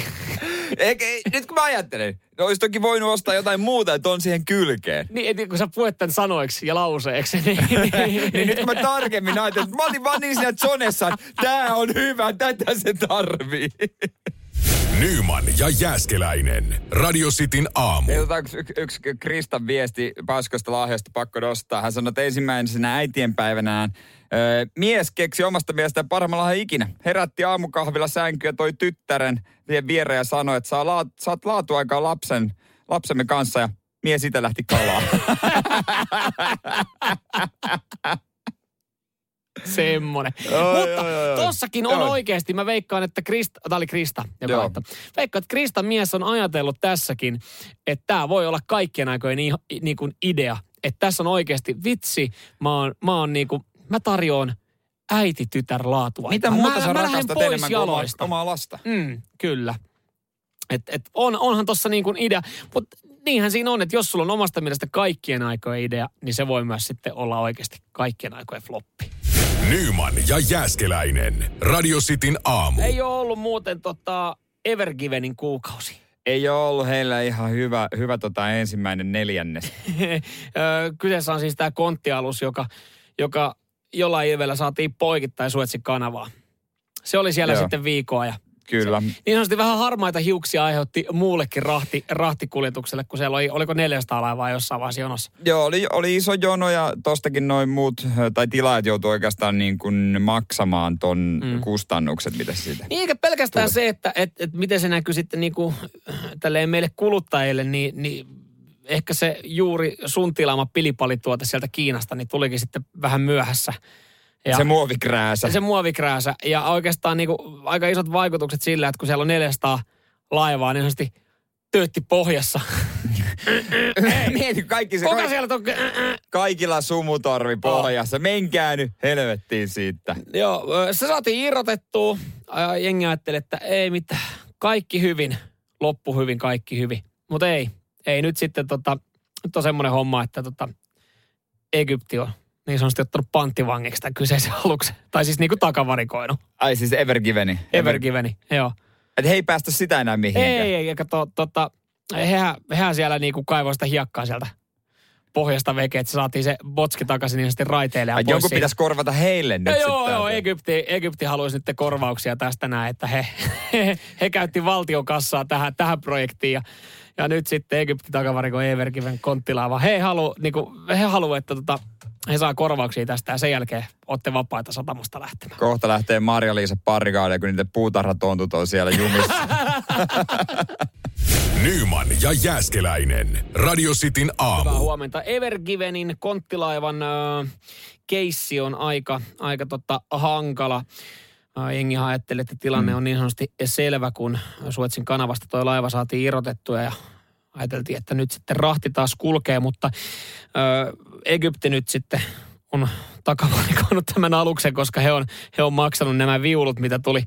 Eikä, ei, nyt kun mä ajattelen, no olisi toki voinut ostaa jotain muuta, että on siihen kylkeen. Niin, et kun sä puet tämän sanoiksi ja lauseeksi, niin, niin, *laughs* Niin nyt kun mä tarkemmin ajattelin, että mä olin vaan niin siinä zonessa, että tää on hyvä, tätä se tarvii. Nyman ja Jääskeläinen. Radio Cityn aamu. Yksi, yksi Kristan viesti paskosta lahjasta pakko nostaa. Hän sanoi, että ensimmäisenä äitienpäivänään öö, mies keksi omasta mielestään parhaimmalla lahjan ikinä. Herätti aamukahvilla sänkyä toi tyttären siihen viereen ja sanoi, että saa laat, saat laatuaikaa lapsen, lapsemme kanssa ja mies sitä lähti kalaa. *laughs* semmonen. Oi, Mutta oi, oi. tossakin on Joo. oikeasti, mä veikkaan, että Krista, tää oli Krista, joka Joo. Veikkaan, että Krista mies on ajatellut tässäkin, että tämä voi olla kaikkien aikojen niin kuin idea. Että tässä on oikeasti, vitsi, mä oon, mä oon niin kuin, mä tarjoan äiti-tytär laatua. Mitä mä, muuta sä mä rakastat pois enemmän kuin omaa, lasta? Mm, kyllä. Et, et on, onhan tossa niin kuin idea, mutta niinhän siinä on, että jos sulla on omasta mielestä kaikkien aikojen idea, niin se voi myös sitten olla oikeasti kaikkien aikojen floppi. Nyman ja Jääskeläinen. Radio Cityn aamu. Ei ole ollut muuten tota Evergivenin kuukausi. Ei ole ollut heillä ihan hyvä, hyvä tota ensimmäinen neljännes. *laughs* Kyseessä on siis tämä konttialus, joka, joka jollain ilveellä saatiin poikittain Suetsin kanavaa. Se oli siellä Joo. sitten viikkoa ja Kyllä. niin sanotusti vähän harmaita hiuksia aiheutti muullekin rahti, rahtikuljetukselle, kun siellä oli, oliko 400 laivaa jossain vaiheessa jonossa. Joo, oli, oli iso jono ja tostakin noin muut, tai tilaajat joutuu oikeastaan niin kuin maksamaan ton mm. kustannukset, mitä se siitä. Niin eikä pelkästään se, että et, et miten se näkyy sitten niinku, tälleen meille kuluttajille, niin, niin ehkä se juuri sun tilaama pilipalituote sieltä Kiinasta, niin tulikin sitten vähän myöhässä. Ja Se muovikrääsä. se muovikrääsä. Ja oikeastaan niinku aika isot vaikutukset sillä, että kun siellä on 400 laivaa, niin sanotusti töötti pohjassa. *laughs* Mieti, kaikki se, Kuka siellä on? kaikilla sumutorvi pohjassa. Menkää nyt helvettiin siitä. Joo, se saatiin irrotettua. Ja Jengi ajatteli, että ei mitään. Kaikki hyvin. Loppu hyvin, kaikki hyvin. Mutta ei. Ei nyt sitten tota, nyt on semmoinen homma, että tota, Egypti on niin sanotusti ottanut panttivangiksi tämän kyseisen *laughs* aluksen. Tai siis niinku takavarikoinut. Ai siis Evergiveni. Evergiveni, joo. Että he ei päästä sitä enää mihinkään. Ei, ei, eikä to, tota, hehän, hehän siellä niinku kaivoi sitä hiekkaa sieltä pohjasta veke, että saatiin se botski takaisin niin sitten raiteille ja joku pitäisi korvata heille nyt Ja sitten. joo, joo. Egypti, Egypti haluaisi nyt korvauksia tästä näin, että he, he, *laughs* he käytti valtion kassaa tähän, tähän projektiin ja, ja nyt sitten Egypti takavarikoi Evergiven konttilaiva. He halu, niinku, he halu että tota, he saa korvauksia tästä ja sen jälkeen olette vapaita satamasta lähtemään. Kohta lähtee Marja-Liisa Parikaade, kun niiden puutarhatontut on siellä jumissa. *laughs* Nyman ja Jääskeläinen. Radio Cityn aamu. Hyvää huomenta. Evergivenin konttilaivan äh, keissi on aika, aika tota, hankala. Jengi ajattelee, että tilanne on niin sanotusti selvä, kun Suetsin kanavasta tuo laiva saatiin irrotettua ja ajateltiin, että nyt sitten rahti taas kulkee, mutta ö, Egypti nyt sitten on takavarikoinut tämän aluksen, koska he on, he on maksanut nämä viulut, mitä tuli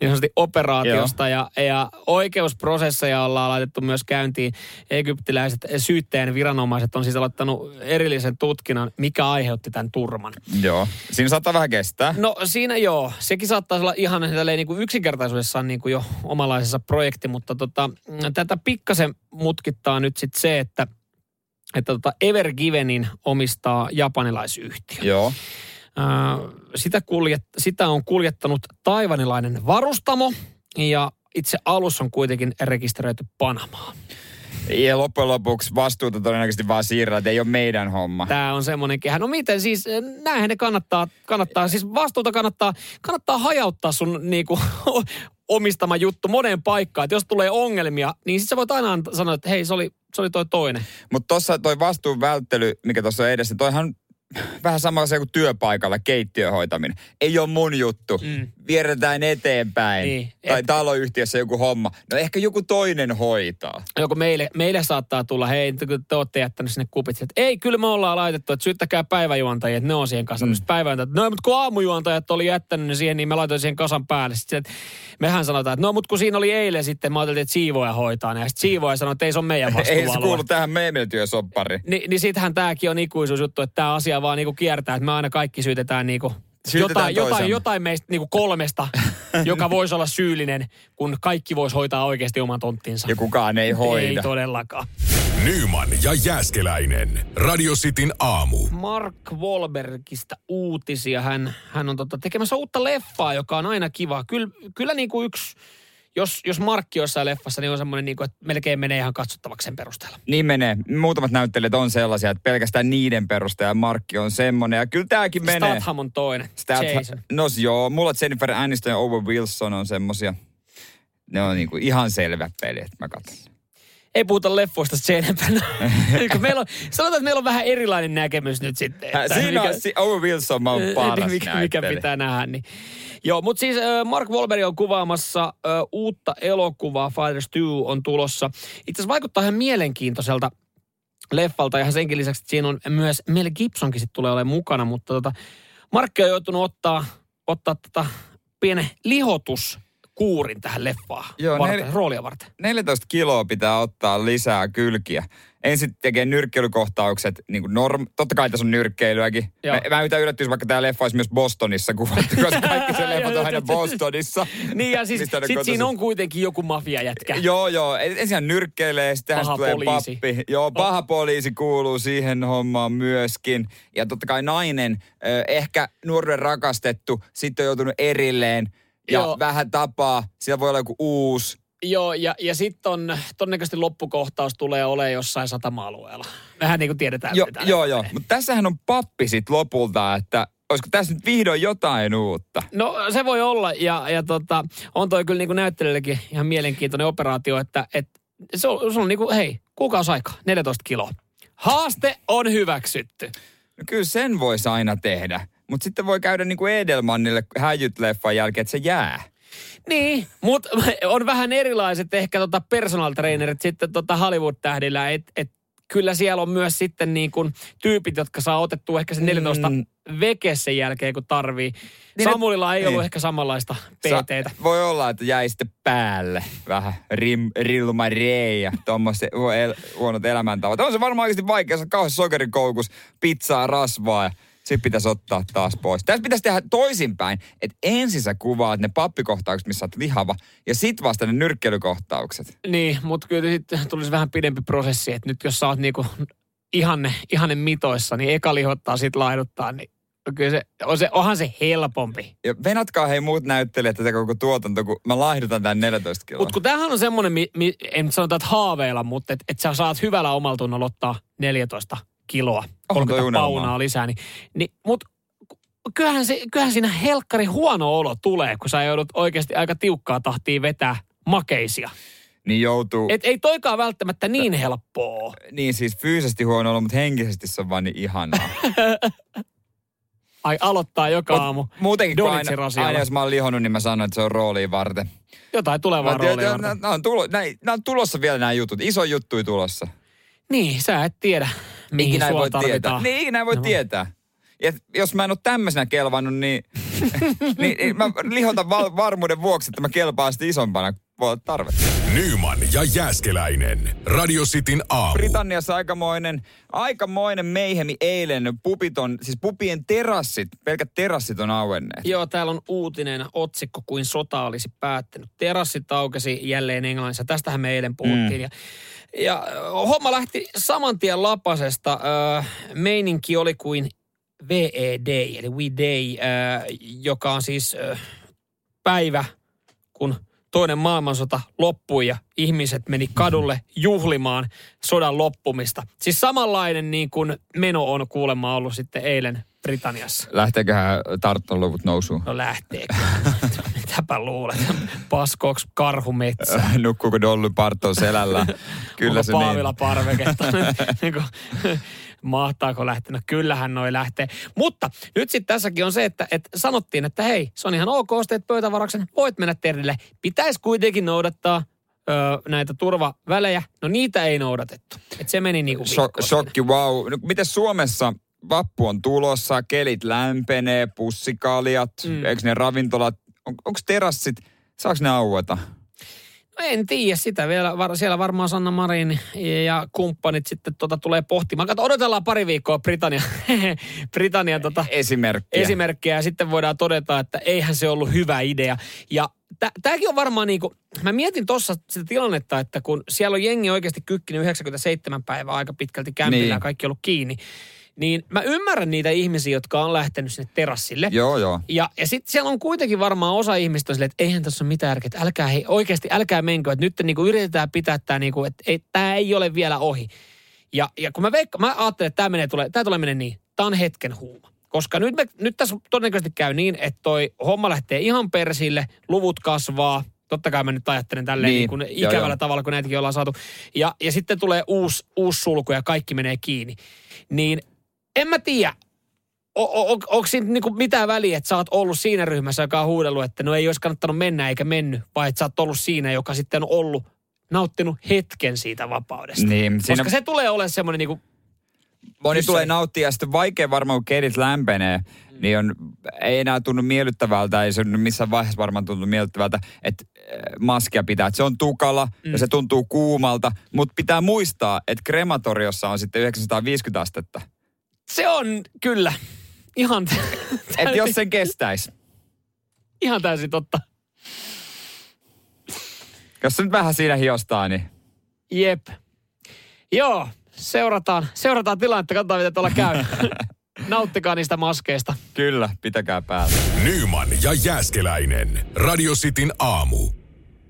niin sanotusti operaatiosta ja, ja oikeusprosesseja ollaan laitettu myös käyntiin. Egyptiläiset syyttäjän viranomaiset on siis aloittanut erillisen tutkinnan, mikä aiheutti tämän turman. Joo. Siinä saattaa vähän kestää. No siinä joo. Sekin saattaa olla ihan niin kuin yksinkertaisuudessaan niin kuin jo omalaisensa projekti, mutta tota, tätä pikkasen mutkittaa nyt sitten se, että että tota Evergivenin omistaa japanilaisyhtiö. Joo. Sitä, kuljet, sitä on kuljettanut taivanilainen varustamo ja itse alus on kuitenkin rekisteröity Panamaan. Ja loppujen lopuksi vastuuta todennäköisesti vaan siirrellä, että ei ole meidän homma. Tämä on semmoinen kehä. No miten siis, näinhän ne kannattaa, kannattaa siis vastuuta kannattaa, kannattaa hajauttaa sun niinku, *laughs* omistama juttu moneen paikkaan. Että jos tulee ongelmia, niin sitten sä voit aina sanoa, että hei, se oli, se oli toi toinen. Mutta tuossa toi vastuun välttely, mikä tuossa on edessä, toihan vähän sama se kuin työpaikalla keittiön hoitaminen. Ei ole mun juttu. Mm. Vierretään eteenpäin. Niin. Tai Et... taloyhtiössä joku homma. No ehkä joku toinen hoitaa. Joku meille, meille saattaa tulla, hei, kun te olette jättänyt sinne kupit. Että ei, kyllä me ollaan laitettu, että syyttäkää päiväjuontajia, että ne on siihen kasaan. Mm. Päiväjuontajat, no mutta kun aamujuontajat oli jättänyt ne siihen, niin me laitoin siihen kasan päälle. Sitten, että mehän sanotaan, että no mutta kun siinä oli eilen sitten, mä ajattelin, että siivoja hoitaa. Ja sitten siivoja sanoi, että ei se ole meidän vastuualue. *laughs* ei se kuulu tähän meidän työsoppariin. Ni, niin sittenhän tämäkin on ikuisuusjuttu, että tämä asia vaan niinku kiertää, että me aina kaikki syytetään niinku jotain, jotain, jotain meistä niinku kolmesta, *laughs* joka voisi olla syyllinen, kun kaikki voisi hoitaa oikeasti oman tonttinsa. Ja kukaan ei hoida. Ei todellakaan. Nyman ja Jääskeläinen. Radio Cityn aamu. Mark Wahlbergista uutisia. Hän, hän on tota tekemässä uutta leffaa, joka on aina kiva. Kyllä, kyllä niin kuin yksi jos, jos Markki jossain leffassa, niin on semmoinen, niin kuin, että melkein menee ihan katsottavaksi sen perusteella. Niin menee. Muutamat näyttelijät on sellaisia, että pelkästään niiden perusteella Markki on semmoinen. Ja kyllä tämäkin menee. Statham on toinen. Statham, Jason. No joo, mulla Jennifer Aniston ja Owen Wilson on semmoisia. Ne on niin kuin ihan selvä peli, että mä katson ei puhuta leffoista sen enempää. *laughs* meillä on, sanotaan, että meillä on vähän erilainen näkemys nyt sitten. Että Siinä mikä, on, Owen Wilson on *laughs* paras mikä, mikä pitää nähdä. Niin. Joo, mutta siis äh, Mark Wahlberg on kuvaamassa äh, uutta elokuvaa, Fighters 2 on tulossa. Itse asiassa vaikuttaa ihan mielenkiintoiselta leffalta ja senkin lisäksi, että siinä on myös Mel Gibsonkin sitten tulee olemaan mukana, mutta tota, Mark on joutunut ottaa, ottaa tota pienen lihotus kuurin tähän leffaan Joo, varten, nel- roolia varten. 14 kiloa pitää ottaa lisää kylkiä. Ensin tekee nyrkkeilykohtaukset, niin kuin norm, totta kai tässä on nyrkkeilyäkin. Joo. Mä, mä yhtään yllättyisi, vaikka tämä leffa olisi myös Bostonissa kuvattu, koska kaikki se *laughs* leffat on aina Bostonissa. niin ja siis sit siinä on kuitenkin joku mafiajätkä. Joo, joo. Ensin nyrkkeilee, sitten paha tulee poliisi. pappi. Joo, paha oh. poliisi kuuluu siihen hommaan myöskin. Ja totta kai nainen, ehkä nuoruuden rakastettu, sitten on joutunut erilleen ja Joo. vähän tapaa. Siellä voi olla joku uusi. Joo, ja, ja sitten on, todennäköisesti loppukohtaus tulee olemaan jossain satama-alueella. Vähän niin kuin tiedetään. Jo, joo, joo. Mutta tässähän on pappi sitten lopulta, että olisiko tässä nyt vihdoin jotain uutta? No se voi olla, ja, ja tota, on toi kyllä niin kuin näyttelijällekin ihan mielenkiintoinen operaatio, että, että se on, se on niin kuin, hei, kuukausi aikaa, 14 kiloa. Haaste on hyväksytty. No kyllä sen voisi aina tehdä. Mutta sitten voi käydä niin kuin Edelmannille häjyt leffan jälkeen, että se jää. Niin, mutta *laughs* on vähän erilaiset ehkä tota personal trainerit sitten tota Hollywood-tähdillä, että et kyllä siellä on myös sitten niin kuin tyypit, jotka saa otettua ehkä sen 14 mm. veke sen jälkeen, kun tarvii. Niin Samulilla ei niin. ollut ehkä samanlaista PTtä. Sa- voi olla, että jäi sitten päälle vähän rim, rilma reija, tuommoiset huonot elämäntavat. On se varmaan oikeasti vaikea, se kauhean sokerikoukus, pizzaa, rasvaa ja sitten pitäisi ottaa taas pois. Tässä pitäisi tehdä toisinpäin, että ensin sä kuvaat ne pappikohtaukset, missä oot lihava, ja sitten vasta ne nyrkkeilykohtaukset. Niin, mutta kyllä sitten tulisi vähän pidempi prosessi, että nyt jos sä oot niinku ihanne, ihanne mitoissa, niin eka lihottaa, sit laiduttaa, niin kyllä se, on se, onhan se helpompi. Ja venatkaa hei muut näyttelijät tätä koko tuotanto, kun mä laihdutan tämän 14 kiloa. Mutta kun tämähän on semmoinen, mi, mi, en sanota, että haaveilla, mutta että et sä saat hyvällä omaltunnolla ottaa 14 kiloa, toi 30 unelmaa. paunaa lisää. Niin, niin, Mutta kyllähän, se, kyllähän siinä helkkari huono olo tulee, kun sä joudut oikeasti aika tiukkaa tahtia vetää makeisia. Niin joutuu, Et ei toikaan välttämättä niin helppoa. niin siis fyysisesti huono olla, mutta henkisesti se on vaan niin ihanaa. *laughs* Ai aloittaa joka Mut aamu Muutenkin kun aina, aina, jos mä oon lihonnut, niin mä sanon, että se on rooliin varten. Jotain tulevaa että varten. nää, on tulo, nää, nää on tulossa vielä nämä jutut. Iso juttu tulossa. Niin, sä et tiedä, mihin Ikinä ei voi tietää. tarvitaan. Niin, ikinä ei voi No. tietää. Ja jos mä en ole tämmöisenä kelvannut, niin, *laughs* niin, niin mä lihotan val- varmuuden vuoksi, että mä kelpaan sitten isompana. Voi olla tarve. Nyman ja Jääskeläinen. Radio Cityn aamu. Britanniassa aikamoinen, aikamoinen meihemi eilen. Pupit on, siis pupien terassit, pelkät terassit on auenneet. Joo, täällä on uutinen otsikko kuin sota olisi päättänyt. Terassit aukesi jälleen Englannissa. Tästähän me eilen puhuttiin. Mm. Ja, ja homma lähti saman tien lapasesta. Ö, meininki oli kuin VE Day, eli We Day, ö, joka on siis ö, päivä, kun toinen maailmansota loppui ja ihmiset meni kadulle juhlimaan sodan loppumista. Siis samanlainen niin kuin meno on kuulemma ollut sitten eilen Britanniassa. Lähteeköhän tartuntaluvut nousuun? No lähteekö? *laughs* Mitäpä luulet? *laughs* Paskooks karhu metsää? Nukkuuko Dolly Parton selällä? *laughs* Kyllä Onko se Paavila niin. parveketta? *laughs* niin kuin, mahtaako lähteä? No kyllähän noi lähtee. Mutta nyt sitten tässäkin on se, että, että sanottiin, että hei, se on ihan ok, teet pöytävaraksen, voit mennä terille. Pitäisi kuitenkin noudattaa ö, näitä turvavälejä. No niitä ei noudatettu. Et se meni niin kuin Shok, shokki, wow. No, miten Suomessa vappu on tulossa, kelit lämpenee, pussikaljat, mm. eikö ne ravintolat, on, onko terassit, saako ne aueta? No en tiedä sitä vielä. Var, siellä varmaan Sanna Marin ja kumppanit sitten tota tulee pohtimaan. Kato, odotellaan pari viikkoa Britannia, *laughs* Britannian tota, Esimerkkiä. esimerkkejä ja sitten voidaan todeta, että eihän se ollut hyvä idea. Ja tämäkin on varmaan niinku, mä mietin tuossa sitä tilannetta, että kun siellä on jengi oikeasti kykkinyt 97 päivää aika pitkälti kämpillä Niin. ja kaikki ollut kiinni, niin mä ymmärrän niitä ihmisiä, jotka on lähtenyt sinne terassille. Joo, joo. Ja, ja sitten siellä on kuitenkin varmaan osa ihmistä on silleen, että eihän tässä ole mitään järkeä, että älkää hei, oikeasti älkää menkö, että nyt niinku yritetään pitää tämä niinku, että ei, tämä ei ole vielä ohi. Ja, ja kun mä veikka, mä ajattelen, että tämä menee, tulee, tämä tulee menee niin, tämä on hetken huuma. Koska nyt, me, nyt tässä todennäköisesti käy niin, että toi homma lähtee ihan persille, luvut kasvaa, Totta kai mä nyt ajattelen tälleen niin, Niin, kuin ikävällä joo. tavalla, kun näitäkin ollaan saatu. Ja, ja sitten tulee uusi, uusi sulku ja kaikki menee kiinni. Niin en mä tiedä, o, o, o, onko siinä niinku mitään väliä, että sä oot ollut siinä ryhmässä, joka on huudellut, että no ei olisi kannattanut mennä eikä mennyt, vai että sä oot ollut siinä, joka sitten on ollut nauttinut hetken siitä vapaudesta. Niin, siinä Koska se tulee olemaan semmoinen niinku, moni Kyse. tulee nauttia ja sitten vaikea varmaan, kun kelit lämpenee, Mm. niin on, ei enää tunnu miellyttävältä, ei se missään vaiheessa varmaan tunnu miellyttävältä, että äh, maskia pitää. Että se on tukala mm. ja se tuntuu kuumalta, mutta pitää muistaa, että krematoriossa on sitten 950 astetta. Se on kyllä ihan, *laughs* Että jos sen kestäisi. ihan täysin totta. Jos se nyt vähän siinä hiostaa, niin Jep. Joo, seurataan, seurataan tilannetta, katsotaan mitä tuolla käy. *laughs* Nauttikaa niistä maskeista. kyllä, pitäkää päällä. Nyman ja Jääskeläinen. Radio Cityn aamu.